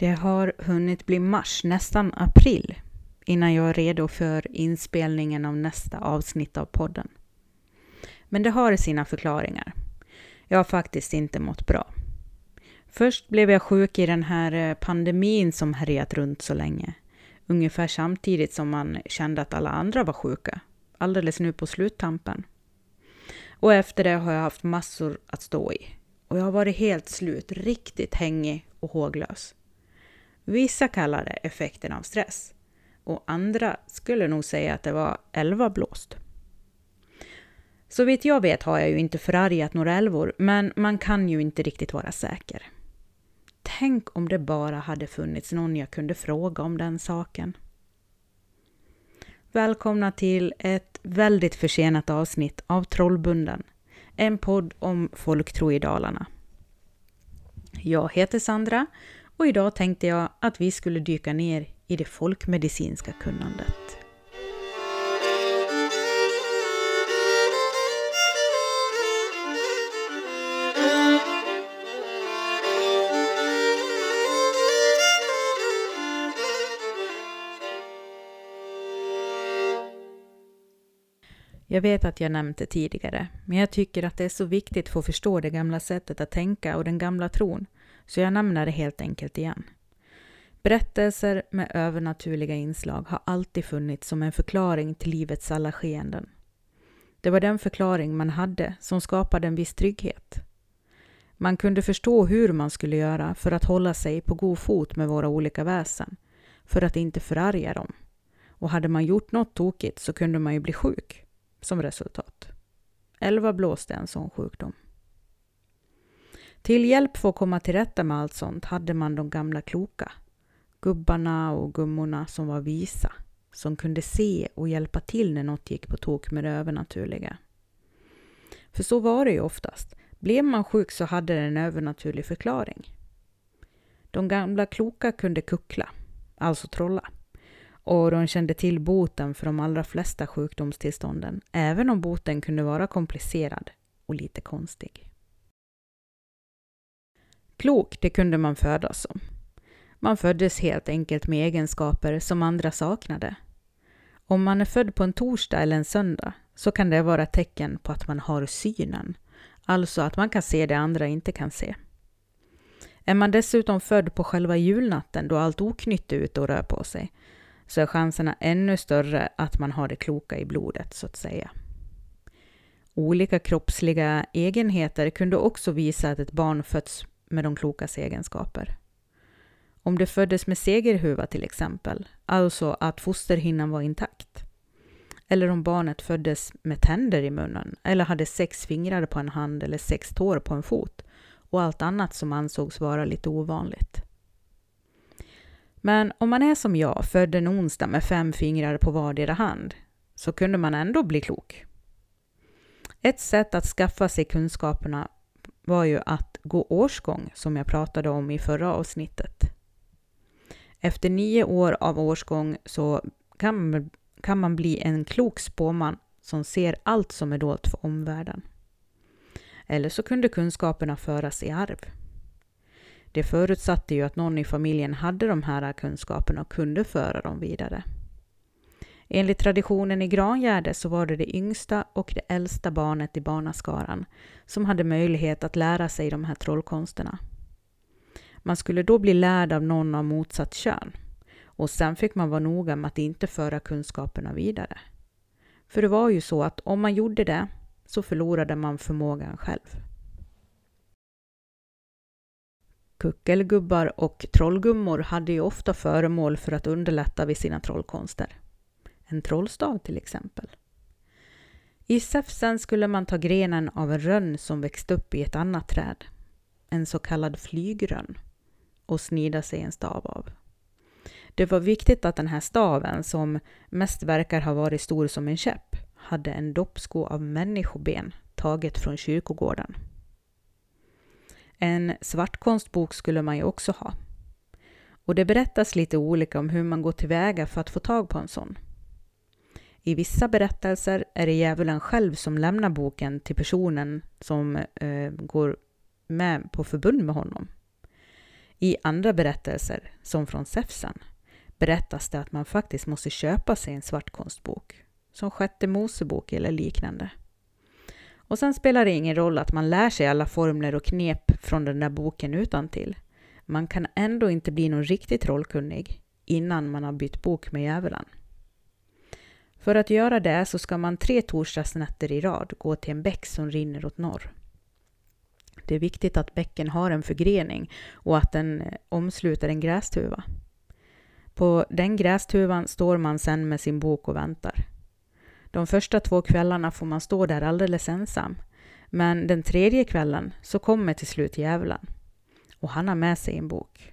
Det har hunnit bli mars, nästan april, innan jag är redo för inspelningen av nästa avsnitt av podden. Men det har sina förklaringar. Jag har faktiskt inte mått bra. Först blev jag sjuk i den här eh, pandemin som härjat runt så länge. Ungefär samtidigt som man kände att alla andra var sjuka. Alldeles nu på sluttampen. Och efter det har jag haft massor att stå i. Och jag har varit helt slut, riktigt hängig och håglös. Vissa kallar det effekten av stress och andra skulle nog säga att det var elva blåst. Så vitt jag vet har jag ju inte förargat några älvor, men man kan ju inte riktigt vara säker. Tänk om det bara hade funnits någon jag kunde fråga om den saken. Välkomna till ett väldigt försenat avsnitt av Trollbunden, en podd om folktro i Dalarna. Jag heter Sandra och idag tänkte jag att vi skulle dyka ner i det folkmedicinska kunnandet. Jag vet att jag nämnt det tidigare, men jag tycker att det är så viktigt för att förstå det gamla sättet att tänka och den gamla tron, så jag nämner det helt enkelt igen. Berättelser med övernaturliga inslag har alltid funnits som en förklaring till livets alla skeenden. Det var den förklaring man hade som skapade en viss trygghet. Man kunde förstå hur man skulle göra för att hålla sig på god fot med våra olika väsen, för att inte förarga dem. Och hade man gjort något tokigt så kunde man ju bli sjuk som resultat. Elva blåste en sån sjukdom. Till hjälp för att komma till rätta med allt sånt hade man de gamla kloka. Gubbarna och gummorna som var visa, som kunde se och hjälpa till när något gick på tok med det övernaturliga. För så var det ju oftast. Blev man sjuk så hade det en övernaturlig förklaring. De gamla kloka kunde kuckla, alltså trolla och de kände till boten för de allra flesta sjukdomstillstånden, även om boten kunde vara komplicerad och lite konstig. Klok, det kunde man födas som. Man föddes helt enkelt med egenskaper som andra saknade. Om man är född på en torsdag eller en söndag så kan det vara ett tecken på att man har synen, alltså att man kan se det andra inte kan se. Är man dessutom född på själva julnatten då allt oknytt är ute och rör på sig så är chanserna ännu större att man har det kloka i blodet, så att säga. Olika kroppsliga egenheter kunde också visa att ett barn fötts med de klokas egenskaper. Om det föddes med segerhuva till exempel, alltså att fosterhinnan var intakt. Eller om barnet föddes med tänder i munnen, eller hade sex fingrar på en hand eller sex tår på en fot och allt annat som ansågs vara lite ovanligt. Men om man är som jag, född en onsdag med fem fingrar på vardera hand, så kunde man ändå bli klok. Ett sätt att skaffa sig kunskaperna var ju att gå årsgång, som jag pratade om i förra avsnittet. Efter nio år av årsgång så kan man, kan man bli en klok spåman som ser allt som är dolt för omvärlden. Eller så kunde kunskaperna föras i arv. Det förutsatte ju att någon i familjen hade de här kunskaperna och kunde föra dem vidare. Enligt traditionen i Grangärde så var det det yngsta och det äldsta barnet i barnaskaran som hade möjlighet att lära sig de här trollkonsterna. Man skulle då bli lärd av någon av motsatt kön och sen fick man vara noga med att inte föra kunskaperna vidare. För det var ju så att om man gjorde det så förlorade man förmågan själv. Kuckelgubbar och trollgummor hade ju ofta föremål för att underlätta vid sina trollkonster. En trollstav till exempel. I Säfsen skulle man ta grenen av en rönn som växt upp i ett annat träd, en så kallad flygrönn, och snida sig en stav av. Det var viktigt att den här staven, som mest verkar ha varit stor som en käpp, hade en doppsko av människoben taget från kyrkogården. En svartkonstbok skulle man ju också ha. Och det berättas lite olika om hur man går tillväga för att få tag på en sån. I vissa berättelser är det djävulen själv som lämnar boken till personen som eh, går med på förbund med honom. I andra berättelser, som från Säfsen, berättas det att man faktiskt måste köpa sig en svartkonstbok, som Sjätte Mosebok eller liknande. Och sen spelar det ingen roll att man lär sig alla formler och knep från den där boken utan till. Man kan ändå inte bli någon riktigt trollkunnig innan man har bytt bok med djävulen. För att göra det så ska man tre torsdagsnätter i rad gå till en bäck som rinner åt norr. Det är viktigt att bäcken har en förgrening och att den eh, omsluter en grästuva. På den grästuvan står man sen med sin bok och väntar. De första två kvällarna får man stå där alldeles ensam. Men den tredje kvällen så kommer till slut djävulen. Och han har med sig en bok.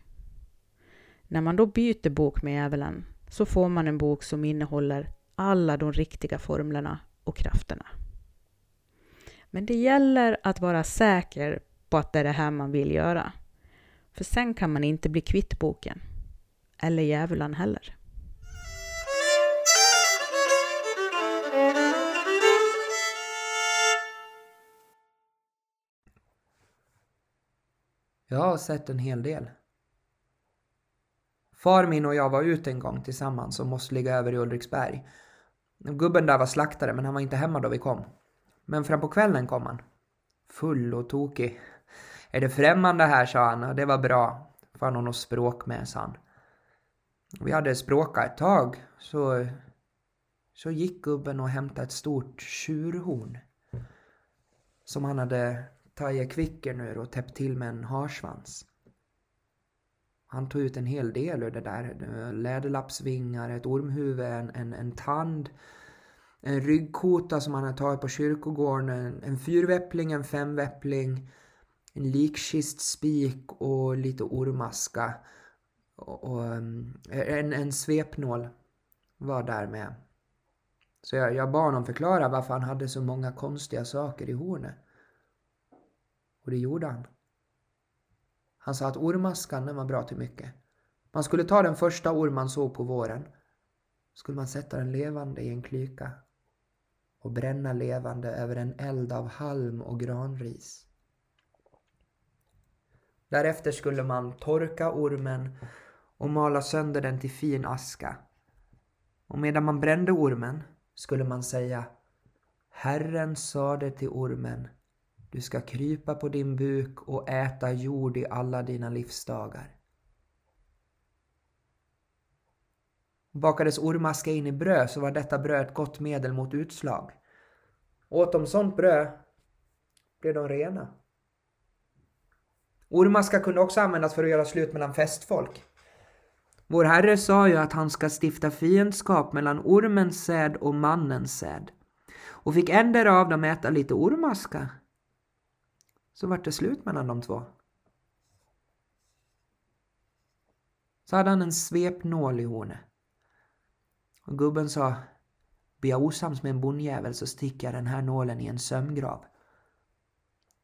När man då byter bok med djävulen så får man en bok som innehåller alla de riktiga formlerna och krafterna. Men det gäller att vara säker på att det är det här man vill göra. För sen kan man inte bli kvitt boken. Eller djävulen heller. Jag har sett en hel del. Far min och jag var ute en gång tillsammans och måste ligga över i Ulriksberg. Gubben där var slaktare men han var inte hemma då vi kom. Men fram på kvällen kom han. Full och tokig. Är det främmande här, sa han, och det var bra. Fan har något språk med, sa han. Vi hade språkat ett tag, så, så gick gubben och hämtade ett stort tjurhorn. Som han hade tagit kvicker ur och täppt till med en harsvans. Han tog ut en hel del ur det där. Läderlappsvingar, ett ormhuvud, en, en, en tand, en ryggkota som han hade tagit på kyrkogården, en, en fyrväppling, en femväppling, en likkistspik och lite ormaska. Och, och eh, en, en svepnål var där med. Så jag, jag bad honom förklara varför han hade så många konstiga saker i hornet. Och det gjorde han. Han sa att ormaskan den var bra till mycket. Man skulle ta den första orm man såg på våren. Skulle man sätta den levande i en klyka och bränna levande över en eld av halm och granris. Därefter skulle man torka ormen och mala sönder den till fin aska. Och medan man brände ormen skulle man säga Herren sade till ormen du ska krypa på din buk och äta jord i alla dina livsdagar. Bakades ormaska in i bröd så var detta bröd ett gott medel mot utslag. Åt de sånt bröd blev de rena. Ormaska kunde också användas för att göra slut mellan festfolk. Vår Herre sa ju att han ska stifta fiendskap mellan ormens säd och mannens säd. Och fick ändra av dem äta lite ormaska så vart det slut mellan de två. Så hade han en svepnål i hornet. Och gubben sa Blir jag osams med en bondjävel så sticker jag den här nålen i en sömngrav.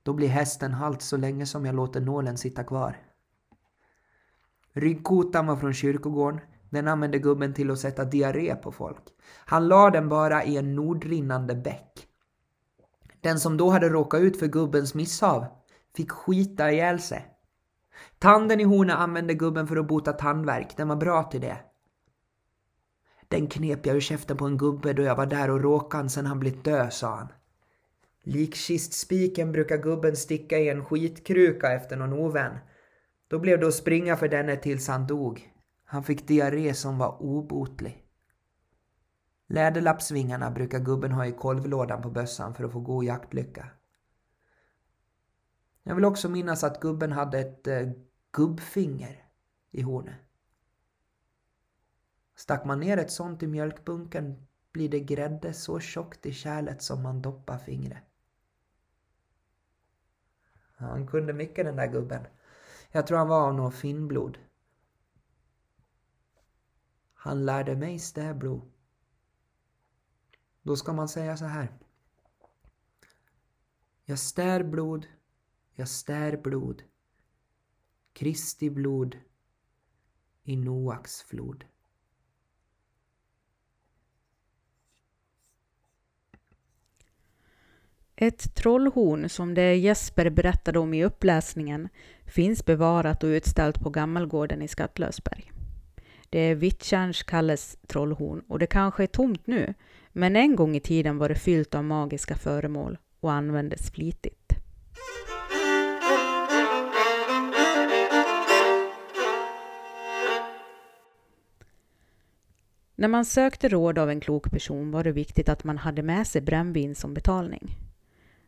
Då blir hästen halt så länge som jag låter nålen sitta kvar. Ryggkotan var från kyrkogården. Den använde gubben till att sätta diarré på folk. Han la den bara i en nordrinnande bäck. Den som då hade råkat ut för gubbens misshav fick skita ihjäl sig. Tanden i hona använde gubben för att bota tandvärk. Den var bra till det. Den knep jag ur käften på en gubbe då jag var där och råkade sen han blivit död, sa han. Likkistspiken brukar gubben sticka i en skitkruka efter någon ovän. Då blev det att springa för denne tills han dog. Han fick diarré som var obotlig. Läderlappsvingarna brukar gubben ha i kolvlådan på bössan för att få god jaktlycka. Jag vill också minnas att gubben hade ett eh, gubbfinger i hornet. Stack man ner ett sånt i mjölkbunken blir det grädde så tjockt i kärlet som man doppar fingret. Han kunde mycket den där gubben. Jag tror han var av något finnblod. Han lärde mig stäblo. Då ska man säga så här. Jag stär blod, jag stär blod. Kristi blod i Noaks flod. Ett trollhorn som det Jesper berättade om i uppläsningen finns bevarat och utställt på Gammelgården i Skattlösberg. Det är Vittjärns Kalles trollhorn och det kanske är tomt nu, men en gång i tiden var det fyllt av magiska föremål och användes flitigt. När man sökte råd av en klok person var det viktigt att man hade med sig brännvin som betalning.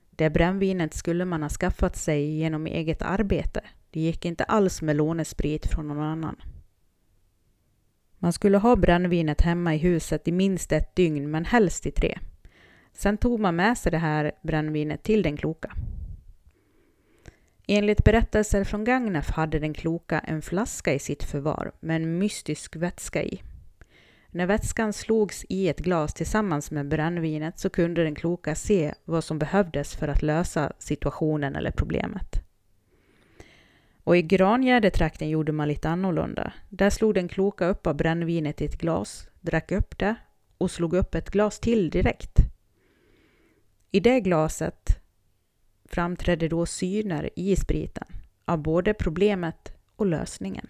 Det brännvinet skulle man ha skaffat sig genom eget arbete. Det gick inte alls med lånesprit från någon annan. Man skulle ha brännvinet hemma i huset i minst ett dygn, men helst i tre. Sen tog man med sig det här brännvinet till den kloka. Enligt berättelser från Gagnef hade den kloka en flaska i sitt förvar med en mystisk vätska i. När vätskan slogs i ett glas tillsammans med brännvinet så kunde den kloka se vad som behövdes för att lösa situationen eller problemet. Och i Grangärdetrakten gjorde man lite annorlunda. Där slog den kloka upp av brännvinet i ett glas, drack upp det och slog upp ett glas till direkt. I det glaset framträdde då syner i spriten av både problemet och lösningen.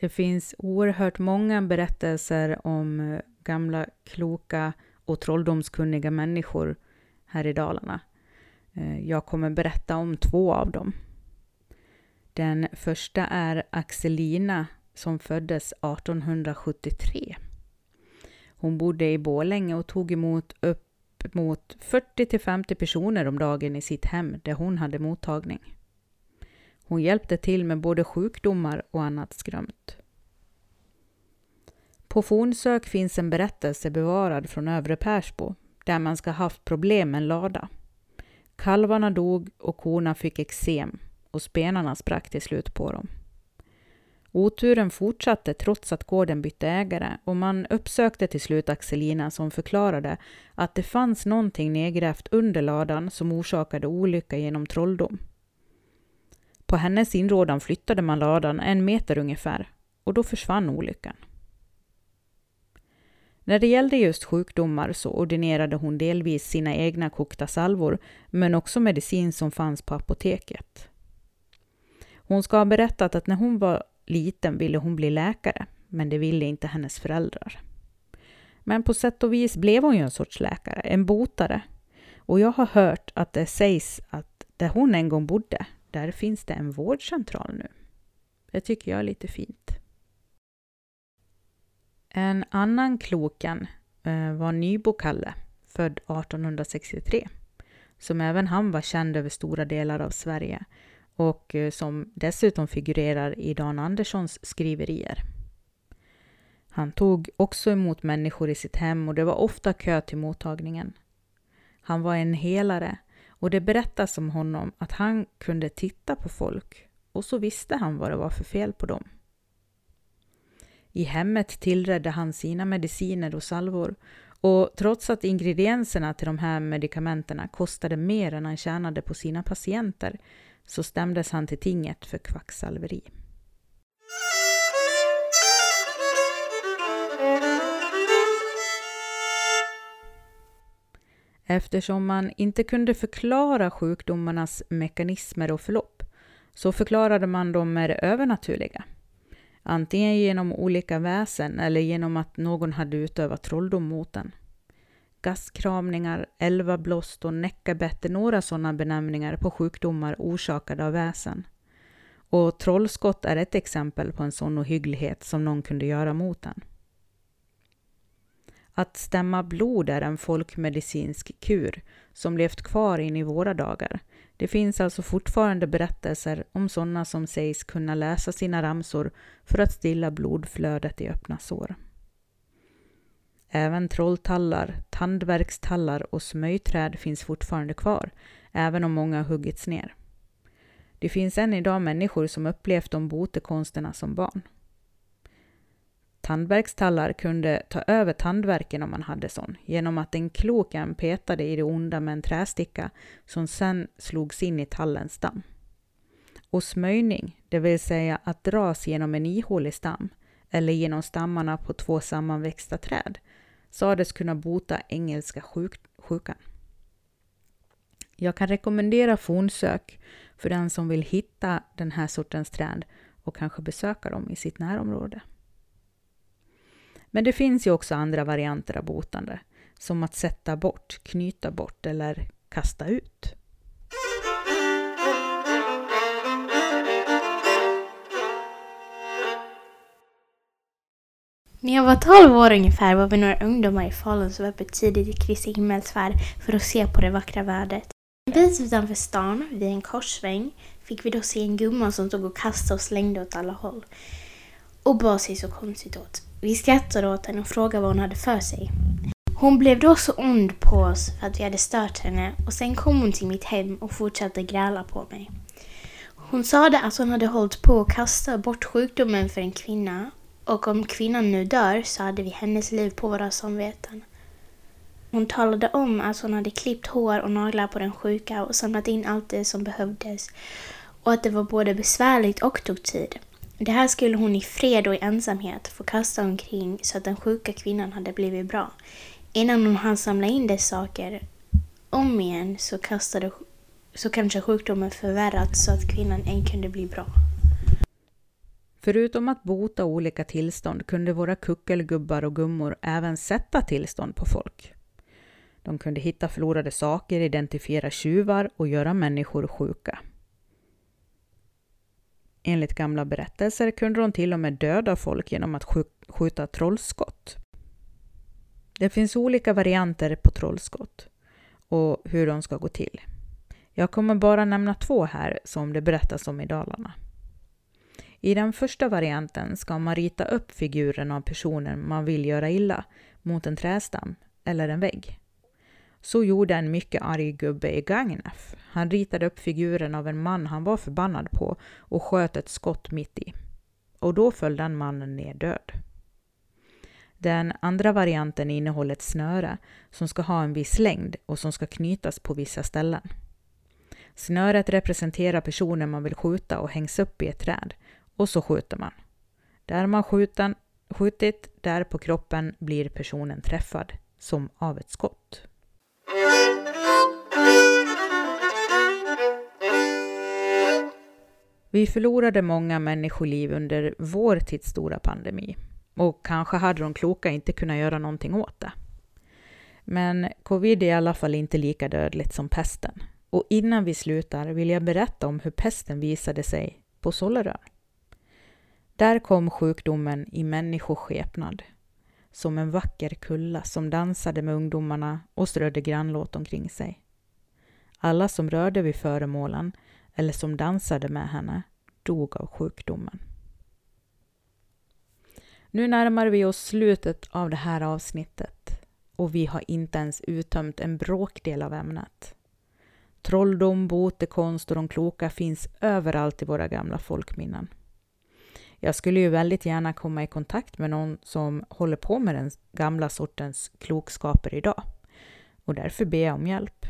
Det finns oerhört många berättelser om eh, gamla kloka och trolldomskunniga människor här i Dalarna. Eh, jag kommer berätta om två av dem. Den första är Axelina som föddes 1873. Hon bodde i Bålänge och tog emot upp mot 40 50 personer om dagen i sitt hem där hon hade mottagning. Hon hjälpte till med både sjukdomar och annat skrömt. På Fornsök finns en berättelse bevarad från Övre Persbo där man ska haft problem med en lada. Kalvarna dog och korna fick eksem och spenarna sprack till slut på dem. Oturen fortsatte trots att gården bytte ägare och man uppsökte till slut Axelina som förklarade att det fanns någonting nedgrävt under ladan som orsakade olycka genom trolldom. På hennes inrådan flyttade man ladan en meter ungefär och då försvann olyckan. När det gällde just sjukdomar så ordinerade hon delvis sina egna kokta salvor men också medicin som fanns på apoteket. Hon ska ha berättat att när hon var liten ville hon bli läkare, men det ville inte hennes föräldrar. Men på sätt och vis blev hon ju en sorts läkare, en botare. Och jag har hört att det sägs att där hon en gång bodde, där finns det en vårdcentral nu. Det tycker jag är lite fint. En annan kloken eh, var Nybo-Kalle, född 1863, som även han var känd över stora delar av Sverige och eh, som dessutom figurerar i Dan Anderssons skriverier. Han tog också emot människor i sitt hem och det var ofta kö till mottagningen. Han var en helare och det berättas om honom att han kunde titta på folk och så visste han vad det var för fel på dem. I hemmet tillredde han sina mediciner och salvor och trots att ingredienserna till de här medikamenterna kostade mer än han tjänade på sina patienter så stämdes han till tinget för kvacksalveri. Eftersom man inte kunde förklara sjukdomarnas mekanismer och förlopp så förklarade man dem med det övernaturliga. Antingen genom olika väsen eller genom att någon hade utövat trolldom mot den. Gastkramningar, elvablåst och näckabett är några sådana benämningar på sjukdomar orsakade av väsen. Och trollskott är ett exempel på en sån ohygglighet som någon kunde göra mot den. Att stämma blod är en folkmedicinsk kur som levt kvar in i våra dagar. Det finns alltså fortfarande berättelser om sådana som sägs kunna läsa sina ramsor för att stilla blodflödet i öppna sår. Även trolltallar, tandverkstallar och smöjträd finns fortfarande kvar, även om många har huggits ner. Det finns än idag människor som upplevt de botekonsterna som barn. Tandverkstallar kunde ta över tandverken om man hade sån, genom att en kloken petade i det onda med en trästicka som sen slogs in i tallens stam. Och smöjning, det vill säga att dras genom en ihålig stam, eller genom stammarna på två sammanväxta träd, sades kunna bota engelska sjuk sjukan. Jag kan rekommendera Fornsök för den som vill hitta den här sortens träd och kanske besöka dem i sitt närområde. Men det finns ju också andra varianter av botande, som att sätta bort, knyta bort eller kasta ut. När jag var 12 år ungefär var vi några ungdomar i Falun som var uppe tidigt i Kristi himmelsfärd för att se på det vackra vädret. En bit utanför stan, vid en korsväng, fick vi då se en gumma som stod och kastade och slängde åt alla håll. Och bar sig så konstigt åt. Vi skrattade åt henne och frågade vad hon hade för sig. Hon blev då så ond på oss för att vi hade stört henne och sen kom hon till mitt hem och fortsatte gräla på mig. Hon sade att hon hade hållit på att kasta bort sjukdomen för en kvinna och om kvinnan nu dör så hade vi hennes liv på våra samveten. Hon talade om att hon hade klippt hår och naglar på den sjuka och samlat in allt det som behövdes och att det var både besvärligt och tog tid. Det här skulle hon i fred och i ensamhet få kasta omkring så att den sjuka kvinnan hade blivit bra. Innan hon hann samla in dess saker om igen så, kastade, så kanske sjukdomen förvärrats så att kvinnan ej kunde bli bra. Förutom att bota olika tillstånd kunde våra kuckelgubbar och gummor även sätta tillstånd på folk. De kunde hitta förlorade saker, identifiera tjuvar och göra människor sjuka. Enligt gamla berättelser kunde de till och med döda folk genom att skjuta trollskott. Det finns olika varianter på trollskott och hur de ska gå till. Jag kommer bara nämna två här som det berättas om i Dalarna. I den första varianten ska man rita upp figuren av personen man vill göra illa mot en trästam eller en vägg. Så gjorde en mycket arg gubbe i Gagnef. Han ritade upp figuren av en man han var förbannad på och sköt ett skott mitt i. Och då föll den mannen ner död. Den andra varianten innehåller ett snöre som ska ha en viss längd och som ska knytas på vissa ställen. Snöret representerar personen man vill skjuta och hängs upp i ett träd och så skjuter man. Där man skjuten, skjutit, där på kroppen blir personen träffad, som av ett skott. Vi förlorade många människoliv under vår tids stora pandemi och kanske hade de kloka inte kunnat göra någonting åt det. Men covid är i alla fall inte lika dödligt som pesten. Och innan vi slutar vill jag berätta om hur pesten visade sig på Sollerön. Där kom sjukdomen i människoskepnad, som en vacker kulla som dansade med ungdomarna och strödde grannlåt omkring sig. Alla som rörde vid föremålen eller som dansade med henne dog av sjukdomen. Nu närmar vi oss slutet av det här avsnittet och vi har inte ens uttömt en bråkdel av ämnet. Trolldom, botekonst och de kloka finns överallt i våra gamla folkminnen. Jag skulle ju väldigt gärna komma i kontakt med någon som håller på med den gamla sortens klokskaper idag. Och därför ber jag om hjälp.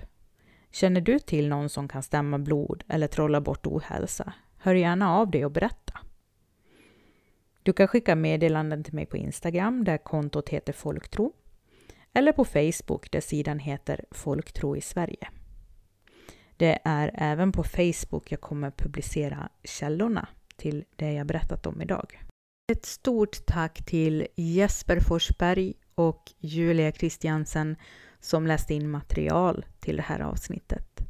Känner du till någon som kan stämma blod eller trolla bort ohälsa? Hör gärna av dig och berätta. Du kan skicka meddelanden till mig på Instagram där kontot heter Folktro eller på Facebook där sidan heter Folktro i Sverige. Det är även på Facebook jag kommer publicera källorna till det jag berättat om idag. Ett stort tack till Jesper Forsberg och Julia Kristiansen som läste in material till det här avsnittet.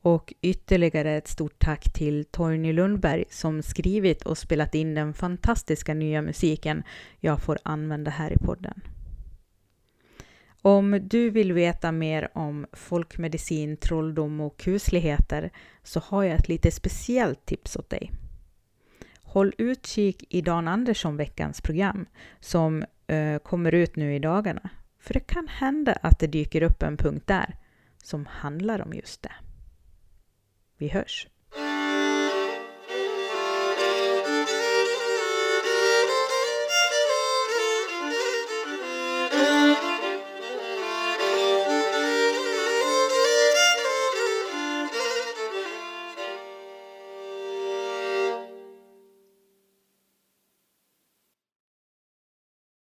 Och ytterligare ett stort tack till Torgny Lundberg som skrivit och spelat in den fantastiska nya musiken jag får använda här i podden. Om du vill veta mer om folkmedicin, trolldom och kusligheter så har jag ett lite speciellt tips åt dig. Håll utkik i Dan Andersson-veckans program som eh, kommer ut nu i dagarna. För det kan hända att det dyker upp en punkt där som handlar om just det. Vi hörs!